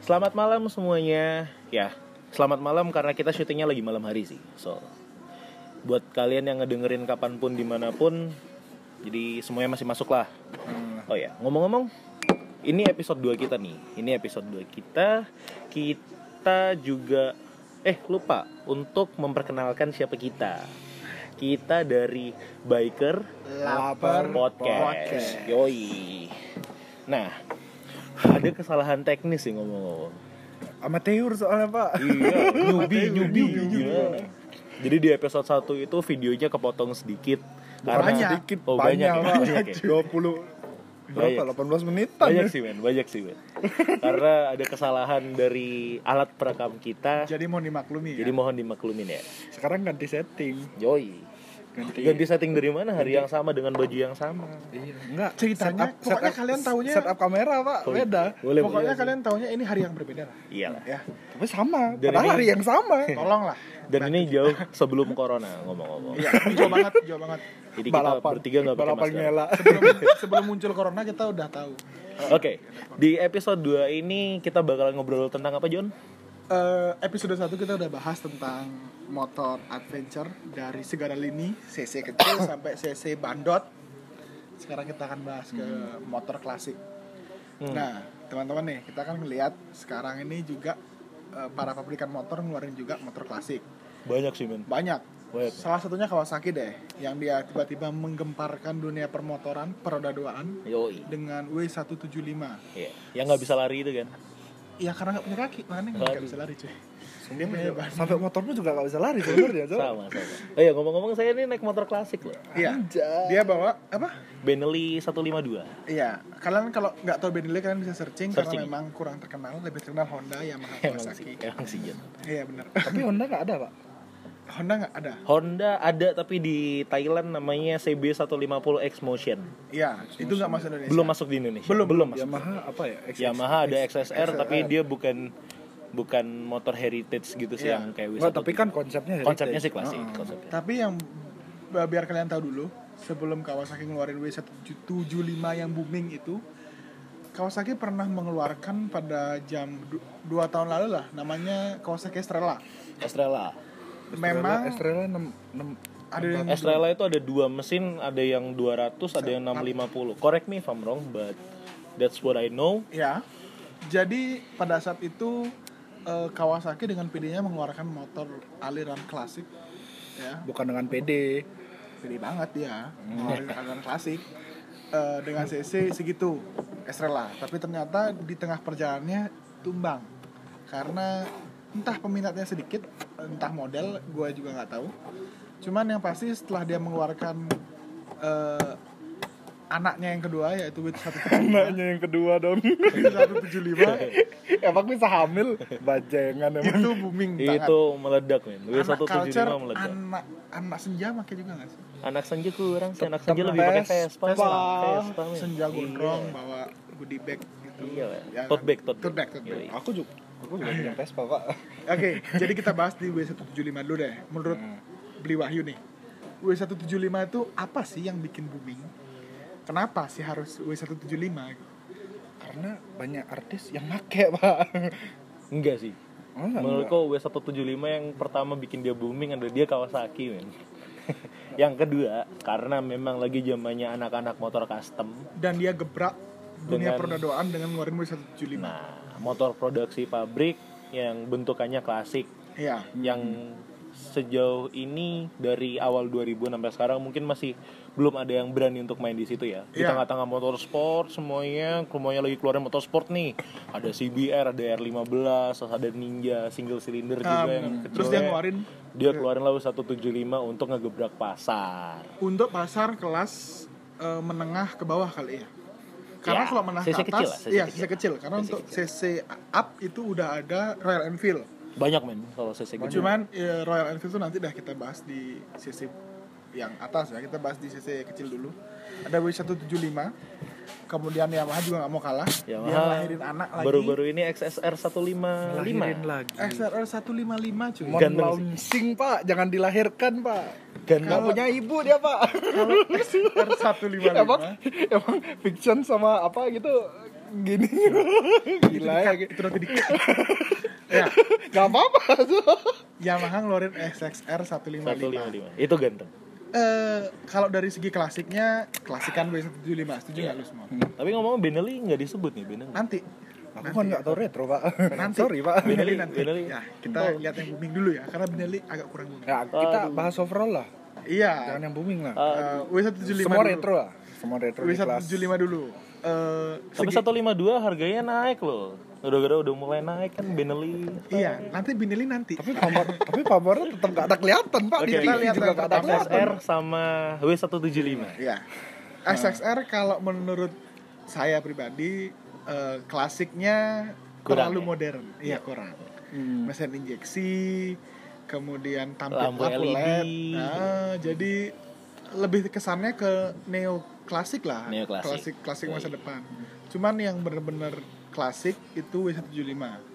Selamat malam semuanya. Ya, selamat malam karena kita syutingnya lagi malam hari sih. So, buat kalian yang ngedengerin kapan pun di mana pun, jadi semuanya masih masuk lah. Oh ya, ngomong-ngomong, ini episode 2 kita nih. Ini episode 2 kita. Kita juga eh lupa untuk memperkenalkan siapa kita. Kita dari Biker Lapar Podcast. Podcast. Yoi. Nah, ada kesalahan teknis sih ngomong-ngomong. Amatir soalnya pak Iya, nyubi, nyubi. Gimana? Jadi di episode 1 itu videonya kepotong sedikit Banyak. sedikit oh, banyak, banyak, ya? banyak, Banyak ya? 20 berapa 18 menitan Banyak ya? sih men, banyak sih men. Karena ada kesalahan dari alat perekam kita. Jadi mau dimaklumi Jadi ya. mohon dimaklumin ya. sekarang ganti setting Yoi. Ganti, Ganti setting dari mana? Hari yang sama dengan baju yang sama. iya enggak Ceritanya, setup- pokoknya setup- kalian taunya- setup kamera pak Oh, beda Boleh, Pokoknya boleh. kalian taunya ini hari yang berbeda lah. Iyalah. Ya, tapi sama Dan padahal ini- hari yang sama tolonglah. Dan ini jauh sebelum corona ngomong-ngomong. Iya, jauh banget, jauh banget. Jadi kita balapan bertiga nggak pakai balapan masker. Sebelum, sebelum muncul corona kita udah tahu. Oke, di episode 2 ini kita bakal ngobrol tentang apa John? Eh, episode 1 kita udah bahas tentang motor adventure dari segala lini, CC kecil sampai CC bandot. Sekarang kita akan bahas ke motor klasik. Hmm. Nah, teman-teman nih, kita akan melihat sekarang ini juga eh, para pabrikan motor ngeluarin juga motor klasik. Banyak sih men. Banyak. Banyak. Salah satunya Kawasaki deh, yang dia tiba-tiba menggemparkan dunia permotoran, peroda duaan Yoi. dengan W175. Iya, yang nggak bisa lari itu kan. Ya karena nggak punya kaki, makanya nggak bisa lari cuy. Ban. sampai motormu juga gak bisa lari sebenarnya coba Sama, sama. Oh iya, ngomong-ngomong saya ini naik motor klasik loh. Iya. Dia bawa apa? Benelli 152. Iya. Kalian kalau nggak tahu Bentley kalian bisa searching, Searching. karena memang kurang terkenal, lebih terkenal Honda, Yamaha, Emang Kawasaki. sih, emang sih. Iya benar. tapi Honda gak ada pak Honda nggak ada. Honda ada tapi di Thailand namanya CB150X Motion. Iya. Itu nggak masuk Indonesia. Belum masuk di Indonesia. Belum, belum masuk. Yamaha apa ya XS? Yamaha ada XSR XSR. tapi dia bukan bukan motor heritage gitu sih Iya. yang kayak W1. tapi kan konsepnya heritage. konsepnya sih klasik konsepnya. Tapi yang bi- biar kalian tahu dulu, sebelum Kawasaki ngeluarin W175 yang booming itu, Kawasaki pernah mengeluarkan pada jam 2 tahun lalu lah, namanya Kawasaki Estrella. Estrella. Memang Estrella 6, 6 ada yang Estrella itu ada dua mesin, ada yang 200, ada yang 650. Correct me if I'm wrong, but that's what I know. Ya. Jadi pada saat itu eh, Kawasaki dengan PD-nya mengeluarkan motor aliran klasik ya. bukan dengan PD Gede banget ya, aliran, aliran klasik Eh, dengan CC segitu Estrella. Tapi ternyata di tengah perjalanannya tumbang karena entah peminatnya sedikit, entah model, gue juga nggak tahu. Cuman yang pasti setelah dia mengeluarkan eh, anaknya yang kedua yaitu Wit 175 anaknya yang kedua dong 175 emang bisa hamil bajengan emang itu booming banget. Itu meledak men. anak culture, W175 meledak. anak anak senja pakai juga nggak sih? Anak senja kurang sih, anak senja lebih pakai Vespa. Vespa. Senja gondrong, Iya. bawa goodie bag gitu. Iya. Ya, Tote bag, tote tote bag. bag, tote bag. Yoi. aku juga aku juga punya Vespa pak Oke, jadi kita bahas di W175 dulu deh. Menurut Hmm. Beli Wahyu nih, W175 itu apa sih yang bikin booming? Kenapa sih harus W175? karena banyak artis yang make pak Enggak sih. oh, Menurutku W175 yang pertama bikin dia booming adalah dia Kawasaki men. yang kedua karena memang lagi zamannya anak-anak motor custom. Dan dia gebrak dunia Dengan- perdadoan dengan ngeluarin W175. Nah, motor produksi pabrik yang bentukannya klasik Iya. yang sejauh ini dari awal 2000 sampai sekarang mungkin masih belum ada yang berani untuk main di situ ya. Di Iya. tengah-tengah motor sport semuanya, semuanya lagi keluarin motor sport nih. Ada CBR, ada R15, terus ada Ninja single cylinder juga Um, yang terus kecil dia ya. ngeluarin dia keluarin lalu 175 untuk ngegebrak pasar. untuk pasar kelas eh, menengah ke bawah kali ya. Karena Ya, kalau menengah CC ke kecil atas, lah, CC iya kecil. CC kecil. Karena CC untuk kecil. CC up itu udah ada Royal Enfield. Banyak men kalau CC gitu. Cuman ya, Royal Enfield itu nanti dah kita bahas di CC yang atas ya. Kita bahas di CC kecil dulu. Ada W175. Kemudian Yamaha juga nggak mau kalah. Dia Yamaha lahirin anak lagi. baru-baru ini XSR 155. lahirin lagi XRL 155 cuy. Mau launching pak jangan dilahirkan pak Ganteng. Nggak punya ibu dia pak. XR 155 emang emang fiction sama apa gitu gini gila ya itu nanti di ya nggak apa-apa tuh Yamaha ngeluarin SXR 155 155. Itu ganteng. Eh, kalau dari segi klasiknya klasikan W175 setuju nggak lu semua? Tapi ngomong Benelli nggak disebut nih Benelli. nanti. Aku kan nggak tahu retro pak. Nanti. sorry pak. Benelli Benelli, nanti. Benelli. ya kita lihat yang booming dulu ya karena Benelli agak kurang booming. Ya kita Aduh. bahas overall lah. Iya. Jangan yang booming lah. Eh, W175 semua dulu. retro lah. Semua retro di kelas. W175 dulu. Eh, Tapi segi- 152 harganya naik loh. Udah-udah udah mulai naik kan Benelli. iya nanti Benelli nanti tapi pamor tapi pamornya tetap nggak ada kelihatan pak TV lihat juga nggak ada kelihatan SXR sama W175. Iya. SXR kalau menurut saya pribadi eh, klasiknya Kurang terlalu ya? modern. Iya, kurang. Hmm. Mesin injeksi, kemudian tampil Lampu lampu LED. LED. Nah, jadi lebih kesannya ke neo klasik lah. Neoklasik. Klasik klasik masa depan. Cuman yang bener-bener klasik itu W175.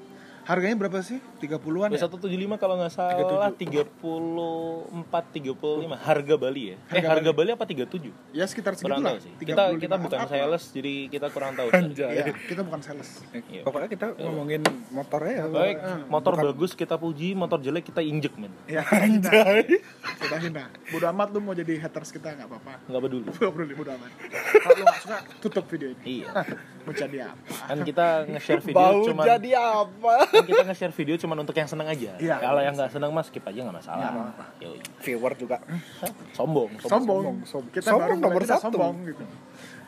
Harganya berapa sih? 30-an ya? W175 kalau nggak salah 34 35 harga Bali ya. eh Harga harga Bali apa 37? Ya sekitar segitu lah. sih. Kita 35 kita bukan lah. sales jadi kita kurang tahu. Anjay. Iya, kita bukan sales. Iya. pokoknya kita ngomongin motornya ya Baik, motor bagus kita puji, motor jelek kita injek men. Ya, hina. Sudah hina. Bodo amat lu mau jadi haters kita nggak apa-apa. Nggak peduli. Gak perlu bodo amat. Kalau lu nggak suka, tutup video ini. Iya. Mau jadi apa? Kan kita nge-share video bau cuman jadi apa kita nge-share video cuman untuk yang seneng aja. Iya. Kalau yang nggak seneng mas skip aja nggak masalah. Yoi. viewer juga Sombong, sombong. Sombong. sombong. Kita Sombong nomor kita satu. Sombong gitu.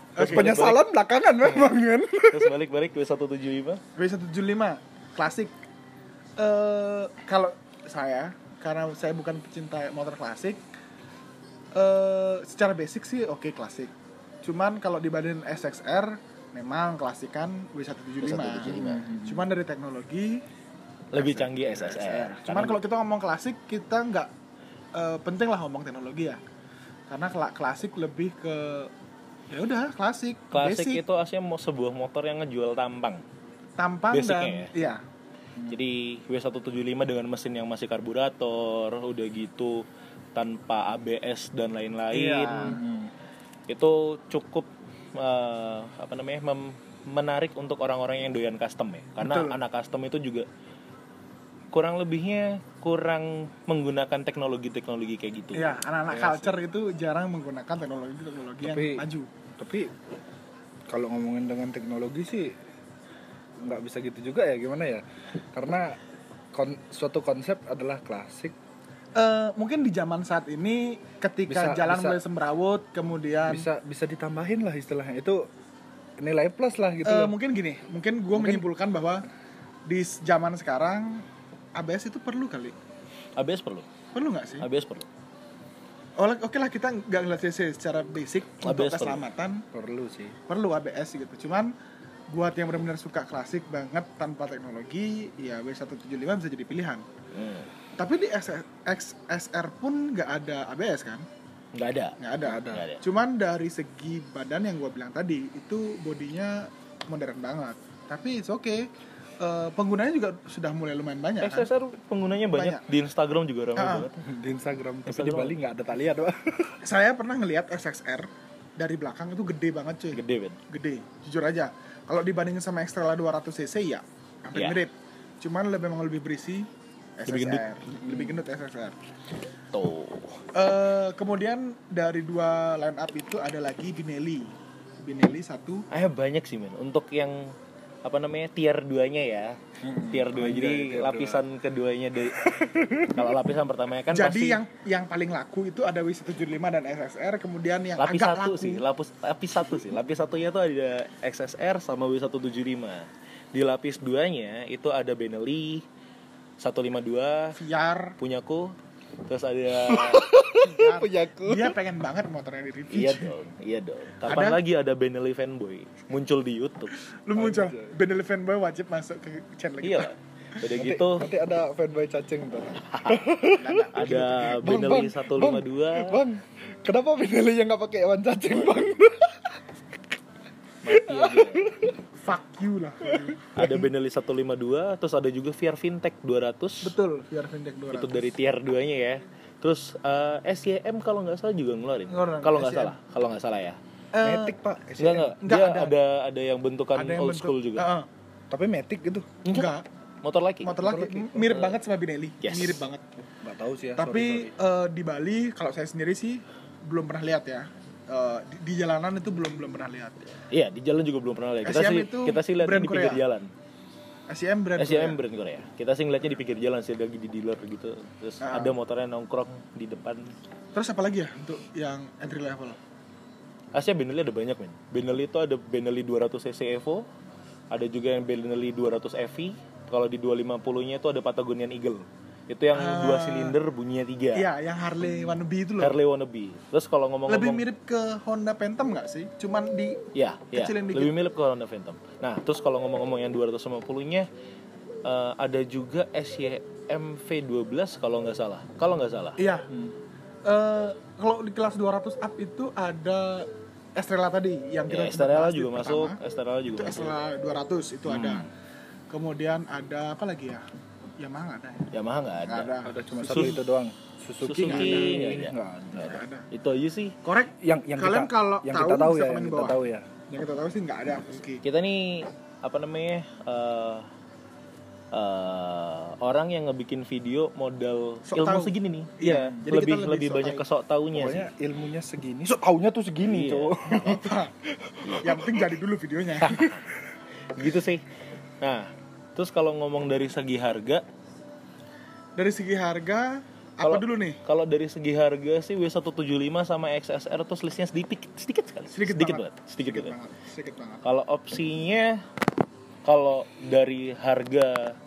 Terus Oke. penyesalan belakangan memang kan Terus balik-balik ke 175. W175 klasik. Eh kalau saya karena saya bukan pecinta motor klasik eh secara basic sih oke klasik. Cuman kalau dibanding SXR memang klasikan W175. W175. Cuman dari teknologi Lebih canggih SSR. Cuman kalau kita ngomong klasik kita nggak eh, penting lah ngomong teknologi ya. Karena kla- klasik lebih ke ya udah klasik, klasik basic, itu aslinya mau sebuah motor yang ngejual tampang. tampang basicnya dan ya? iya. Jadi W175 dengan mesin yang masih karburator, udah gitu tanpa ABS dan lain-lain. Iya. Itu cukup eh, apa namanya? mem- menarik untuk orang-orang yang doyan custom ya. Karena Betul. anak custom itu juga kurang lebihnya kurang menggunakan teknologi-teknologi kayak gitu. Iya, anak-anak Iya culture itu jarang menggunakan teknologi-teknologi yang maju. tapi kalau ngomongin dengan teknologi sih nggak bisa gitu juga ya gimana ya karena kon- suatu konsep adalah klasik Eh, mungkin di zaman saat ini ketika Bisa- jalan bisa- mulai semrawut, kemudian bisa bisa ditambahin lah istilahnya itu nilai plus lah gitu eh, loh. mungkin gini, mungkin gue menyimpulkan bahwa di zaman sekarang ABS itu perlu kali. ABS perlu. Perlu nggak sih? ABS perlu. Oke oke lah kita nggak ngeliat CC secara basic untuk ABS perlu. keselamatan perlu sih perlu ABS gitu. Cuman buat yang benar-benar suka klasik banget tanpa teknologi, ya W175 bisa jadi pilihan. Hmm. Tapi di XS XSR pun nggak ada ABS kan? Nggak ada. Nggak ada. Nggak ada. Cuman dari segi badan yang gue bilang tadi itu bodinya modern banget. Tapi it's okay. Eh, penggunanya juga sudah mulai lumayan banyak kan? XSR penggunanya banyak. Banyak. di Instagram juga ramai Ah. banget. di Instagram tapi di Instagram. Bali nggak ada tali ada Saya pernah ngelihat XXR dari belakang itu gede banget cuy. Gede Ben. Gede, jujur aja. Kalau dibandingin sama Extrela 200 cc ya hampir Iya. mirip. Cuman lebih memang lebih berisi Lebih SSR. Lebih gendut SSR. Tuh. Eh, kemudian dari dua line up itu ada lagi Binelli. Binelli satu Ah banyak sih men. Untuk yang apa namanya tier 2-nya ya. Tier 2 jadi tier lapisan keduanya dari kalau lapisan pertamanya kan Jadi pasti yang yang paling laku itu ada W175 dan SSR, kemudian yang lapis agak satu laku sih, lapis lapis satu sih. Lapis satunya tuh ada XSR sama W175. Di lapis duanya itu ada Benelli 152 VR, punyaku. Terus ada. Punyaku. Dia pengen banget motornya di review. iya dong, iya dong. Kapan Ada? lagi ada Benelli fanboy muncul di YouTube? Lu muncul Benelli fanboy wajib masuk ke channel kita. Iya. Udah nanti, gitu nanti ada fanboy cacing tuh ada Bang, Benelli bang, 152 bang kenapa Benelli yang nggak pakai hewan cacing bang mati aja fuck you lah. Ada Benelli 152 terus ada juga VR Fintech 200 betul biar fintech 200 itu dari tier 2 nya ya. Terus eh, SYM kalau nggak salah juga ngeluarin. Kalau nggak SYM. salah kalau nggak salah ya. Eh, Matic pak. Enggak enggak Nggak, dia ada. ada. ada yang bentukan ada yang old bentuk- school juga. Heeh. tapi Matic gitu enggak. Motor lagi motor lagi mirip banget sama Binelli Yes. mirip banget. Nggak tahu sih ya tapi eh, di Bali kalau saya sendiri sih belum pernah lihat ya Eh, di, di jalanan itu belum belum pernah lihat. Iya di jalan juga belum pernah lihat. Kita SYM sih itu kita sih lihatnya brand di pinggir Korea. jalan. SCM brand SYM Korea. brand Korea. Kita sih ngeliatnya di pinggir jalan sih lagi di dealer gitu. Terus Ah. ada motornya nongkrong di depan. Terus apa lagi ya untuk yang entry level? Asia Benelli ada banyak men. Benelli itu ada Benelli 200 cc Evo. Ada juga yang Benelli 200 EV kalau di 250 nya itu ada Patagonian Eagle itu yang Ah. dua silinder bunyinya tiga. Iya yang Harley wannabe itu loh. Harley wannabe. Terus kalau ngomong-ngomong lebih mirip ke Honda Phantom nggak sih? Cuman di ya, ya kecilin dikit. lebih mirip ke Honda Phantom. Nah terus kalau ngomong-ngomong yang 250 nya eh, ada juga SYM V12 kalau nggak salah. Kalau nggak salah. Iya. Eh, kalau di kelas 200 up itu ada Estrella tadi yang kita ya, Estrella juga masuk. pertama. Estrella juga itu masuk. Estrella 200 itu ada. Kemudian ada apa lagi ya Yamaha nggak ada ya Yamaha nggak ada. nggak ada ada cuma Suzuki. satu itu doang Suzuki, Suzuki nggak ada. nggak ada. Nggak ada. nggak ada itu aja sih korek yang yang kalian kita kalau yang tahu, kita tahu ya yang kita bawah. tahu ya yang kita tahu sih nggak ada Suzuki kita nih apa namanya eh, eh, orang yang ngebikin video modal Sok ilmu tahu. segini nih Iya, jadi lebih kita lebih, lebih sok banyak tahu. ke sok taunya sih pokoknya ilmunya segini so taunya tuh segini Iya. apa yang penting jadi dulu videonya gitu sih nah terus kalau ngomong dari segi harga? Dari segi harga apa Kalau- dulu nih? kalau dari segi harga sih W175 sama XSR tuh selisihnya sedikit sedikit sekali. Sedikit, banget. sedikit sedikit banget. banget. Sedikit banget. Kalau opsinya kalau dari harga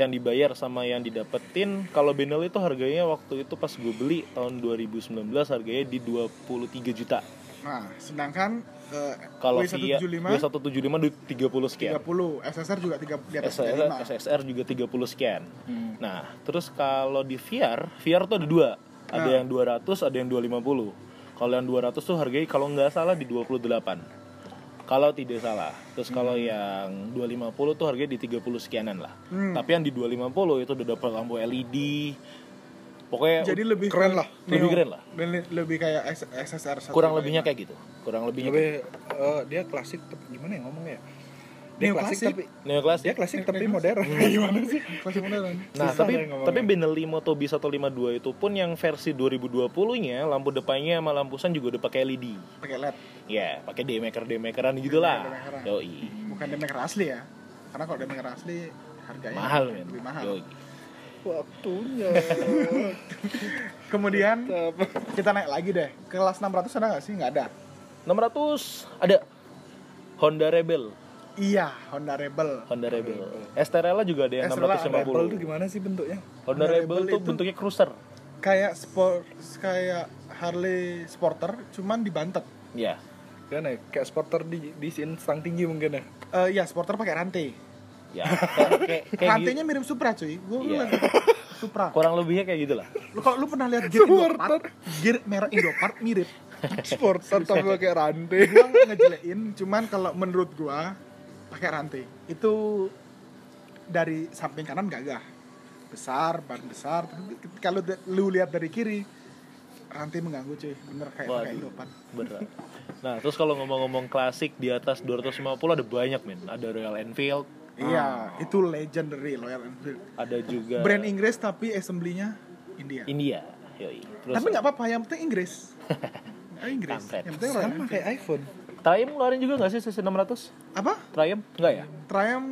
yang dibayar sama yang didapetin kalau Benelli itu harganya waktu itu pas gue beli tahun 2019 harganya di 23 juta nah sedangkan eh, kalau via W175 W175 di 30 sekian. 30 SSR juga 3 di atas SSR, 35 SSR juga 30 sekian. Hmm. nah terus kalau di VR VR tuh ada dua. Ada Nah. yang 200 ada yang 250 kalau yang 200 tuh harganya kalau nggak salah di 28 kalau tidak salah. Terus kalau yang 250 tuh harganya di 30 sekianan lah. Hmm. tapi yang di 250 itu udah dapat lampu LED pokoknya jadi lebih keren ke lah. Lebih Neo. keren lah. dan lebih kayak SSR 125. kurang lebihnya kayak gitu kurang lebihnya lebih eh, dia klasik tapi gimana ya ngomongnya ya? dia Neo klasik, klasik. tapi Neo klasik dia klasik tapi modern gimana sih Klasik modern Nah, Susah tapi tapi Benelli Moto B152 itu pun yang versi 2020-nya lampu depannya sama lampu san juga udah pakai LED. pakai LED Ya, pakai demaker demakeran gitu lah. Yoi. bukan demaker asli ya karena kalau demaker asli harganya Mahal men. lebih mahal Yoi. Waktunya. Kemudian kita naik lagi deh. Kelas 600 ada nggak sih? Nggak ada. 600 ada. Honda Rebel. iya Honda Rebel. Honda Rebel. Estrella juga ada yang Estrella 650. Rebel tuh gimana sih bentuknya? Honda Honda Rebel Rebel tuh itu- bentuknya cruiser. kayak sport kayak Harley Sporter cuman dibantet Ya. kan ya? Kayak sporter di di stang tinggi mungkin ya? Eh ya Sporter pakai rantai Ya. Kayak, kayak, kayak rantainya mirip Supra cuy gue Iya. lagi Supra gitu. kurang lebihnya kayak gitu lah. lu kalau lu pernah lihat gear Indopart gear merek Indopart mirip sporter tapi pakai rantai gua nggak ngejelein cuman kalau menurut gua pakai rantai itu dari samping kanan gagah besar ban besar tapi kalau lu lihat dari kiri rantai mengganggu cuy bener kayak pakai Waduh. Indopart Berat. Nah, terus kalau ngomong-ngomong klasik di atas 250 ada banyak men. Ada Royal Enfield, iya itu legendary Royal Enfield ada juga brand Inggris tapi assembly-nya India India. Yoi. Terus tapi nggak apa-apa yang penting Inggris Nggak Inggris Kampret. yang penting Royal sama Enfield kayak iPhone Triumph ngeluarin juga nggak sih CC 600? apa Triumph? Enggak ya? Triumph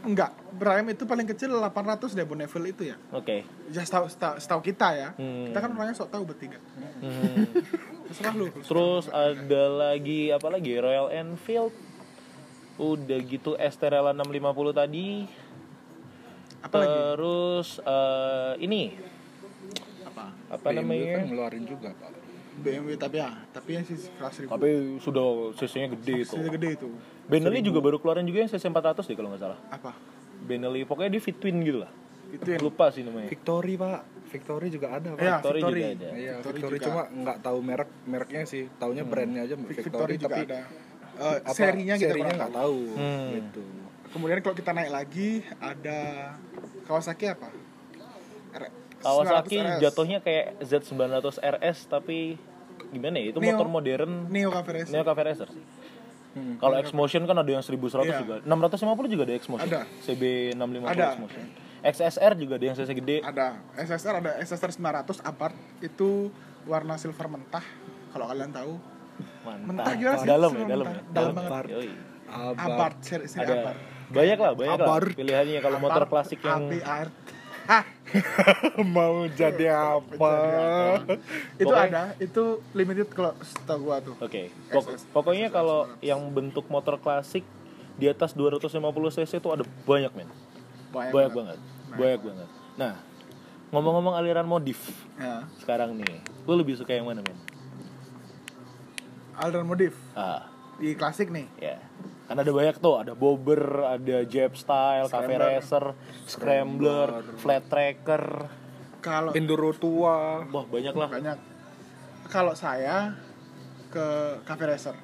enggak Triumph itu paling kecil 800 deh Bonneville itu ya Oke. ya setahu, setahu, setahu kita ya Hmm. kita kan orangnya sok tahu bertiga Hmm. terserah lu Terus ada lagi apa lagi? Royal Enfield. Udah gitu Estrella 650 tadi. apa lagi Terus eh, ini apa apa BMW namanya? kan ngeluarin juga pak BMW tapi ya tapi yang sih kelas seribu Tapi sudah CC-nya gede itu. Sudah gede itu Benelli juga baru keluarin juga yang CC 400 deh kalau nggak salah. apa Benelli pokoknya dia fit twin gitu lah. itu yang Lupa sih namanya. Victory pak Victory juga ada pak ya Victory Victory, juga ada. Iya, Victory Victory, juga. cuma nggak tahu merek mereknya sih, taunya brandnya aja Victory Victory, juga tapi ada eh, apa serinya kita serinya kurang nggak tahu. tahu Hmm. gitu Kemudian kalau kita naik lagi ada Kawasaki apa? R- Kawasaki 900 RS. jatuhnya kayak Z900 RS tapi gimana ya? Itu Neo. motor modern Neo Cafe Racer. Neo Cafe Racer. Hmm. Kalau X-Motion kan ada yang 1100 Iya. juga. 650 juga ada X-Motion. Ada. CB650 Ada. X-Motion. XSR juga ada yang CC gede. Ada SSR ada SSR 900 Abarth itu warna silver mentah kalau kalian tahu. Mantap. Mentah gimana sih? Dalam ya, dalam mentah. ya. Dalam banget. Yoi. Abar. Abarth seri, seri Ada Abarth. banyak lah, banyak lah pilihannya kalau motor klasik yang APR. Hah, mau jadi apa itu Pokoknya- ada, itu limited kalau setahu gua tuh. Oke. Pok- XS. pokoknya kalau yang bentuk motor klasik di atas 250 cc itu ada banyak men. Banyak, Banyak banget. Banyak banget. Nah, ngomong-ngomong aliran modif Ya. sekarang nih, lu lebih suka yang mana men? Aldran modif Ah, di klasik nih. ya. Kan ada banyak tuh, ada bobber, ada jet style, cafe Scrambler. racer, scrambler, flat tracker. Kalau enduro tua Wah, banyak lah. banyak. Kalau saya ke Cafe Racer.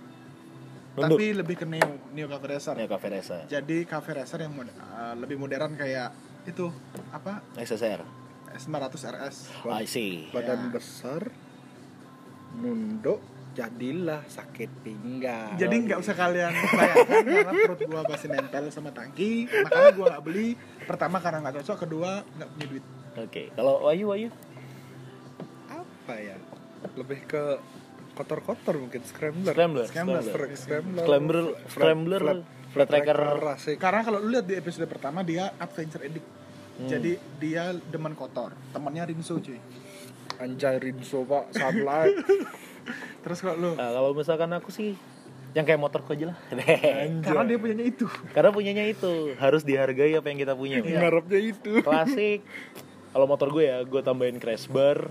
Tapi lebih ke Neo, Neo Cafe Racer. Ya, cafe racer. Jadi Cafe Racer yang mod- uh, lebih modern kayak itu apa? SSR. 900 RS. I see. badan Ya. besar nunduk jadilah sakit pinggang Jadi nggak usah kalian bayangkan karena perut gua masih nempel sama tangki, makanya gua nggak beli. Pertama karena nggak cocok, kedua nggak punya duit. Oke, kalau Wayu Wayu apa ya lebih ke kotor-kotor mungkin scrambler Scrambler, Scrambler. Scrambler. scrambler Scrambler, Scrambler, flat tracker. Karena kalau lu lihat di episode pertama dia adventure addict. Jadi dia demen kotor. Temannya Rinso cuy. anjay Rinso pak sunlight Terus kalau lu Nah, kalau misalkan aku sih yang kayak motorku aja lah. karena dia punyanya itu. Karena punyanya itu harus dihargai apa yang kita punya. Iya. ngarepnya itu Klasik. Kalau motor gue ya, gue tambahin crash bar,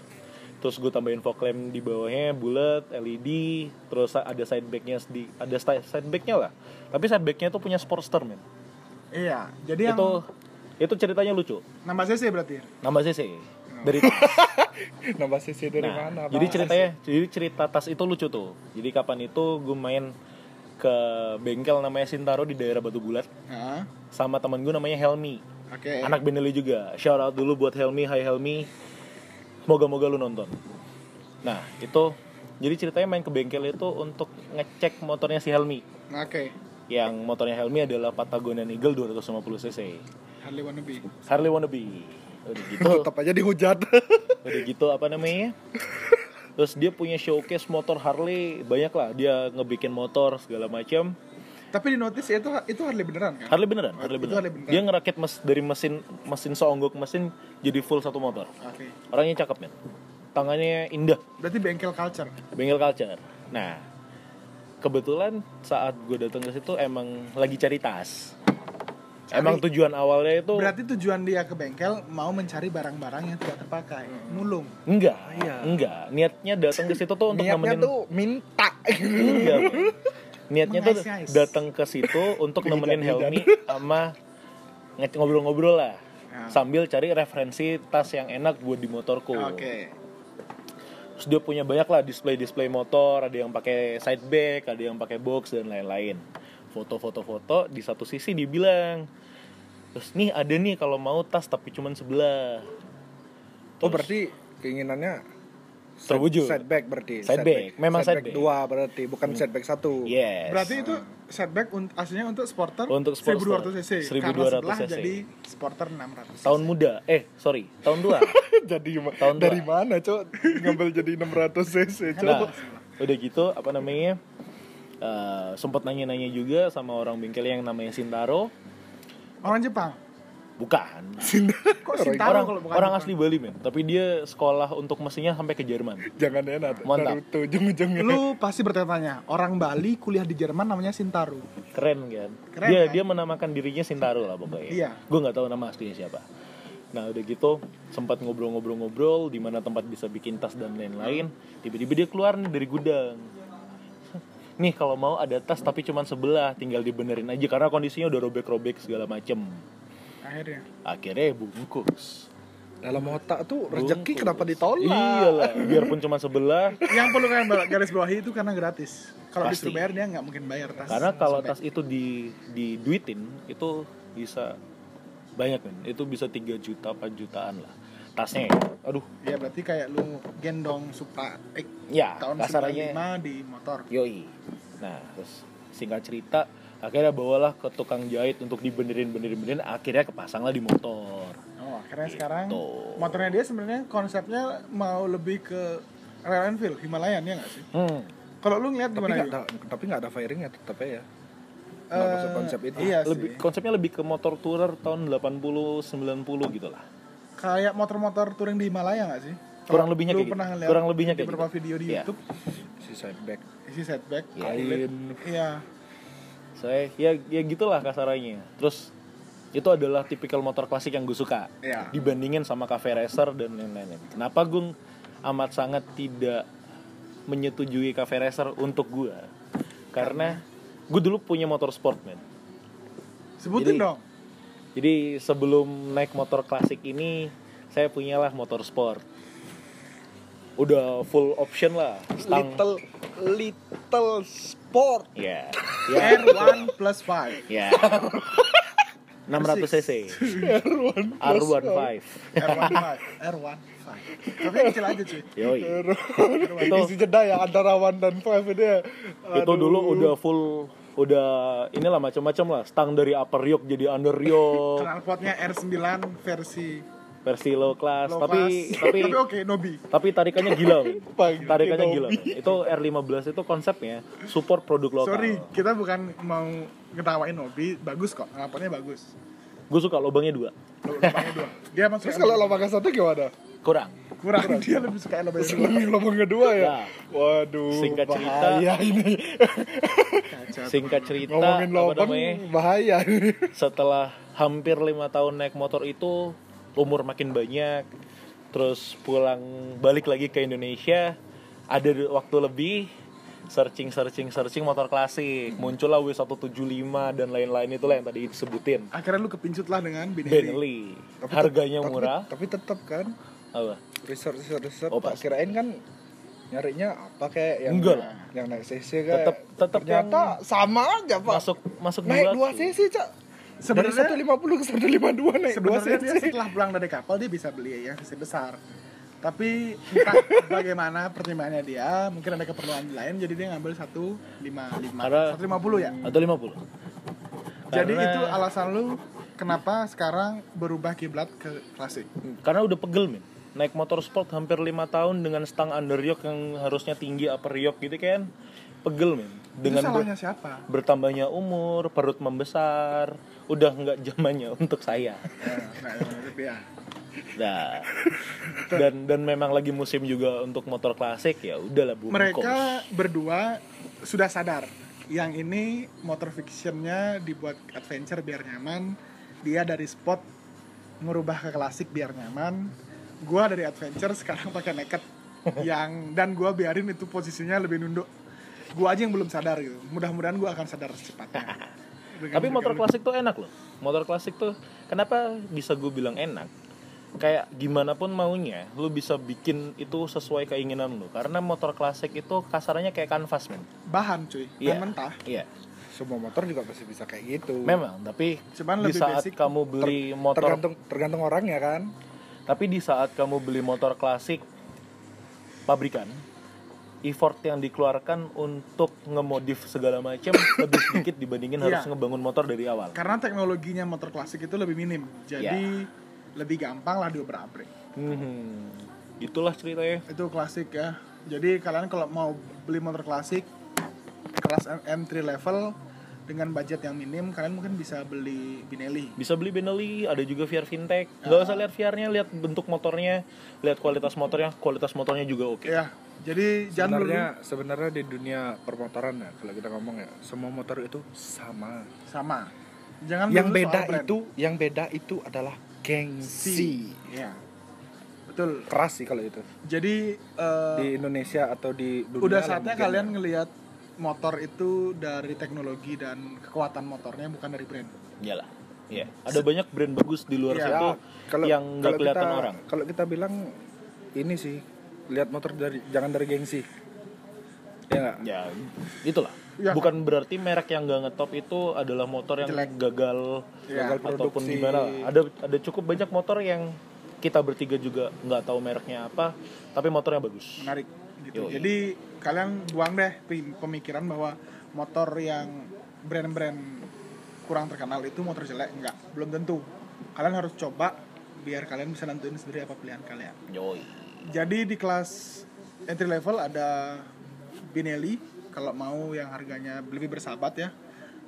terus gue tambahin fog lamp di bawahnya bulat, LED, terus ada side backnya di ada side backnya lah. Tapi side backnya tuh punya Sportster men. Iya. Jadi yang Itu itu ceritanya lucu. nambah cc berarti. ya? Nambah cc dari nambah sisi dari Nah, mana jadi ceritanya, jadi cerita tas itu lucu tuh. Jadi kapan itu gue main ke bengkel namanya Sintaro di daerah Batu Bulat Heeh. sama teman gue namanya Helmi. Oke. Anak Benelli juga. Shout out dulu buat Helmi, Hai Helmi. Moga-moga lu nonton. Nah, itu jadi ceritanya main ke bengkel itu untuk ngecek motornya si Helmi. Oke. Yang motornya Helmi adalah Patagonian Eagle 250 cc. Harley wannabe. Harley wannabe. Udah gitu. tetap aja dihujat udah gitu apa namanya terus dia punya showcase motor Harley banyak lah dia ngebikin motor segala macam Tapi di notice ya itu itu Harley beneran kan? Harley beneran Harley Itu beneran Harley beneran. dia ngerakit mes dari mesin mesin seonggok mesin jadi full satu motor Oke. orangnya cakep men tangannya indah Berarti bengkel culture. bengkel culture nah kebetulan saat gue datang ke situ emang lagi cari tas emang tujuan awalnya itu Berarti tujuan dia ke bengkel mau mencari barang-barang yang tidak terpakai. Mulung. enggak Iya. enggak niatnya datang ke situ tuh untuk niatnya nemenin tuh minta Enggak, Bang. Niatnya tuh datang ke situ untuk nemenin Helmi sama ngobrol-ngobrol lah. Ya. Sambil cari referensi tas yang enak buat di motorku. Oke. Terus dia punya banyak lah display-display motor, ada yang pakai side back, ada yang pakai box dan lain-lain. Foto-foto-foto di satu sisi dibilang, terus nih ada nih kalau mau tas tapi cuman sebelah. oh berarti keinginannya Terwujud. setback berarti Side back. Memang side back. dua berarti bukan setback satu Yes. Berarti itu setback un- aslinya untuk sporter Untuk Sportster. 1200 cc. 1200 Karena sebelah cc. jadi sporter 600 cc. tahun muda. Eh, sorry, tahun tua. jadi Tahun dari dua. mana cok ngambil jadi 600 cc cok Nah, udah gitu apa namanya? Eh sempat nanya-nanya juga sama orang bengkel yang namanya Sintaro. Orang Jepang. Bukan. Kok Sintaro orang kalau bukan orang Jepang? asli Bali men, tapi dia sekolah untuk mesinnya sampai ke Jerman. jangan enak Mantap. Naruto ujung-ujungnya Lu pasti bertanya-tanya, orang Bali kuliah di Jerman namanya Sintaro. Keren kan? Keren, dia kan? dia menamakan dirinya Sintaro lah pokoknya. Iya. Gue nggak tahu nama aslinya siapa. Nah udah gitu sempat ngobrol-ngobrol-ngobrol di mana tempat bisa bikin tas dan lain-lain. Tiba-tiba dia keluar nih dari gudang. Nih kalau mau ada tas tapi cuma sebelah, tinggal dibenerin aja karena kondisinya udah robek-robek segala macem. Akhirnya. Akhirnya bungkus. dalam otak tuh rezeki Bungkus. kenapa ditolak Iyalah, biarpun cuma sebelah. Yang perlu kalian garis bawahi itu karena gratis. kalau disuruh bayar dia nggak mungkin bayar tas karena kalau sobek. tas itu di diduitin itu bisa banyak kan itu bisa 3 juta 4 jutaan lah tasnya. Ya. aduh. Ya berarti kayak lu gendong Supra X ya tahun kasarannya 95 di motor. Yoi. Nah terus singkat cerita akhirnya bawalah ke tukang jahit untuk dibenerin benerin benerin akhirnya kepasang lah di motor. Oh akhirnya sekarang Gitu. motornya dia sebenarnya konsepnya mau lebih ke Royal Enfield Himalayan ya nggak sih? Hmm. kalau lu ngeliat tapi gimana nggak Yu? ada tapi nggak ada firingnya tetap ya. Eh, masuk konsep itu. iya lebih sih. konsepnya lebih ke motor tourer tahun 80 90 gitu lah kayak motor-motor touring di Himalaya nggak sih? Kurang lebihnya kayak pernah gitu. ngeliat Kurang lebihnya di kayak beberapa gitu. video di Iya. YouTube? Si sideback isi setback. Iya. kain. Iya. Saya ya ya gitulah kasarannya. Terus itu adalah tipikal motor klasik yang gue suka. Iya. dibandingin sama cafe racer dan lain-lain. Kenapa gue amat sangat tidak menyetujui cafe racer untuk gue? Karena gue dulu punya motor sport man sebutin Jadi- dong jadi sebelum naik motor klasik ini saya punyalah motor sport. Udah full option lah stang. Little little sport. Ya ya R1 plus 5 ya 600 cc. R15 R1 5 R1 5 tapi yang kecil aja cuy. Yoi. Itu isi jeda ya antara one dan five ini ya. itu dulu udah full udah inilah macam-macam lah. Stang dari upper yoke jadi under yoke knalpotnya R9 versi versi low class. low tapi class. tapi tapi oke Nobi. tapi tarikannya gila tarikannya gila itu R15 itu konsepnya. Support produk lokal. Sorry kita bukan mau ngetawain Nobi. Bagus kok knalpotnya bagus gue suka lubangnya dua. Lubangnya dua. Dia masuk terus kalau lubang satu gimana? Kurang. Kurang. Dia lebih suka lubangnya dua. lubang lubang kedua ya? Ya. waduh Singkat cerita. bahaya ini. Singkat cerita ngomongin lubang bahaya. Ini setelah hampir lima tahun naik motor itu umur makin banyak terus pulang balik lagi ke Indonesia ada waktu lebih searching searching searching motor klasik. Muncullah W175 dan lain-lain itulah yang tadi disebutin. Akhirnya lu kepincut lah dengan Benelli Bentley. Harganya Tapi- murah. tapi tetap kan? Apa? Research research research. Oh, tak kirain kan nyarinya apa kayak yang Enggak. lah. yang naik cc kayak Tetep- tetep ternyata sama aja pak. masuk masuk naik dua 2 cc cak. Sebenarnya- 150 ke 152 naik 2 sebenarnya dia cc setelah pulang dari kapal dia bisa beli yang versi besar tapi entah bagaimana pertimbangannya dia mungkin ada keperluan lain jadi dia ngambil satu lima lima. Satu lima puluh ya? Atau 50 jadi Karena- itu alasan lu kenapa sekarang berubah kiblat ke klasik? Karena udah pegel men naik motor sport hampir lima tahun dengan stang under yoke yang harusnya tinggi upper yoke gitu kan pegel men dengan itu ber- siapa? bertambahnya umur perut membesar udah nggak zamannya untuk saya. Nah, nah, itu dia. Nah dan dan memang lagi musim juga untuk motor klasik ya udahlah bu mereka berdua sudah sadar yang ini motor fictionnya dibuat adventure biar nyaman. Dia dari sport merubah ke klasik biar nyaman. Gua dari adventure sekarang pakai naked. Yang dan gua biarin itu posisinya lebih nunduk. Gua aja yang belum sadar gitu. Mudah-mudahan gua akan sadar secepatnya. Dengan tapi motor klasik tuh enak loh. Motor klasik tuh kenapa bisa gue bilang enak kayak gimana pun maunya lu bisa bikin itu sesuai keinginan lu. Karena motor klasik itu kasarannya kayak kanvas men. Bahan cuy. Bahan mentah. Iya. Semua motor juga pasti bisa kayak gitu. Memang tapi Cuman di lebih saat basic. kamu beli motor tergantung tergantung orangnya kan? Tapi di saat kamu beli motor klasik pabrikan effort yang dikeluarkan untuk ngemodif segala macam lebih sedikit dibandingin Iya. harus ngebangun motor dari awal. Karena teknologinya motor klasik itu lebih minim. Jadi lebih gampang lah diobrak-abrik Hmm, itulah ceritanya. Itu klasik ya. Jadi kalian kalau mau beli motor klasik kelas M- M3 level dengan budget yang minim kalian mungkin bisa beli Binelli bisa beli Benelli ada juga VR Fintech. Nggak usah lihat VR-nya lihat bentuk motornya lihat kualitas motornya kualitas motornya juga oke. Ya jadi jangan sebenarnya sebenarnya di dunia permotoran ya kalau kita ngomong ya semua motor itu sama. Sama. Jangan yang beda soal brand. itu yang beda itu adalah gengsi ya betul keras sih kalau itu jadi eh, di Indonesia atau di dunia udah saatnya kalian ya. ngelihat motor itu dari teknologi dan kekuatan motornya bukan dari brand iyalah Iya. Ada banyak brand bagus di luar Iya. situ kalau yang nggak kelihatan kita, orang. Kalau kita bilang ini sih lihat motor dari jangan dari gengsi. ya nggak? ya itulah Ya. bukan berarti merek yang gak ngetop itu adalah motor yang Jelek. gagal Ya. Gagal ataupun produksi. gimana ada ada cukup banyak motor yang kita bertiga juga nggak tahu mereknya apa tapi motornya bagus menarik gitu. Yoi. Jadi kalian buang deh pem- pemikiran bahwa motor yang brand-brand kurang terkenal itu motor jelek enggak, belum tentu. Kalian harus coba biar kalian bisa nentuin sendiri apa pilihan kalian. Yoi. Jadi di kelas entry level ada Binelli kalau mau yang harganya lebih bersahabat ya.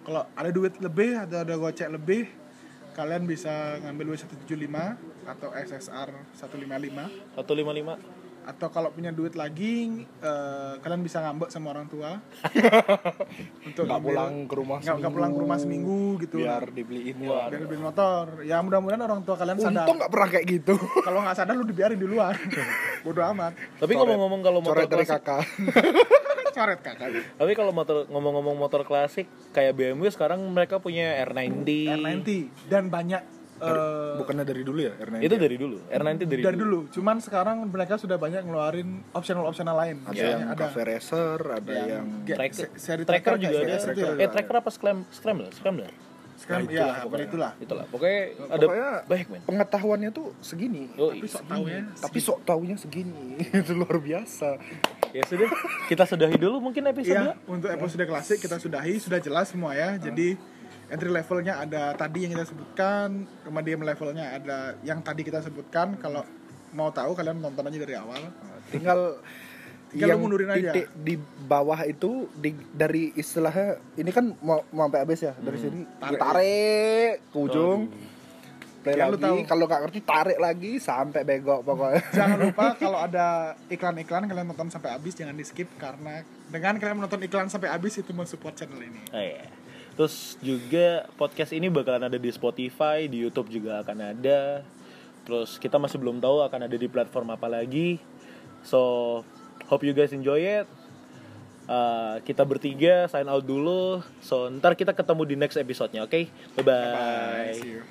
Kalau ada duit lebih atau ada gocek lebih, kalian bisa ngambil W175 atau SSR 155 155 atau kalau punya duit lagi eh, kalian bisa ngambek sama orang tua. Untuk nggak ngambil- pulang ke rumah nggak nggak pulang ke rumah seminggu gitu biar dibeliin Wah. biar beli motor. Ya mudah-mudahan orang tua kalian sadar. Untung nggak pernah kayak gitu. Kalau nggak sadar lu dibiarin di luar. Bodoh amat. Tapi ngomong-ngomong kalau motor coret dari klasik kakak coret kakak tapi kalau motor ngomong-ngomong motor klasik kayak BMW sekarang mereka punya R90 R90 dan banyak eh, bukannya dari dulu ya R90 itu dari dulu R90 dari, dari dulu. cuman sekarang mereka sudah banyak ngeluarin optional optional lain. Ada Misalnya yang cafe racer ada yang, Ge- Tracker, se- seri tracker kayak juga ada CS itu ya. eh tracker apa? Scram scrambler? Scrambler Sekarang Nah, ya itulah apa itulah. Itulah. Pokoknya ada Pokoknya banyak men. pengetahuannya tuh segini. Oh, tapi sok tahu ya tapi sok taunya segini. Itu luar biasa. Ya sudah kita sudahi dulu mungkin episode Iya, untuk episode klasik kita sudahi, sudah jelas semua ya. Jadi entry levelnya ada tadi yang kita sebutkan, kemudian levelnya ada yang tadi kita sebutkan. Kalau mau tahu kalian nonton aja dari awal. tinggal Tinggal lu mundurin aja. titik di bawah itu di, dari istilahnya ini kan mau, mau sampai habis ya dari sini Tarik. tarik, ke ujung play Ya, lagi tahu. kalau nggak ngerti tarik lagi sampai begok pokoknya Jangan lupa kalau ada iklan-iklan kalian nonton sampai habis jangan di skip karena dengan kalian menonton iklan sampai habis itu mensupport channel ini. Oh, iya. Terus juga podcast ini bakalan ada di Spotify, di YouTube juga akan ada. Terus kita masih belum tahu akan ada di platform apa lagi. So, hope you guys enjoy it. Uh, kita bertiga sign out dulu. So, ntar kita ketemu di next episode-nya, oke? Bye-bye. See you.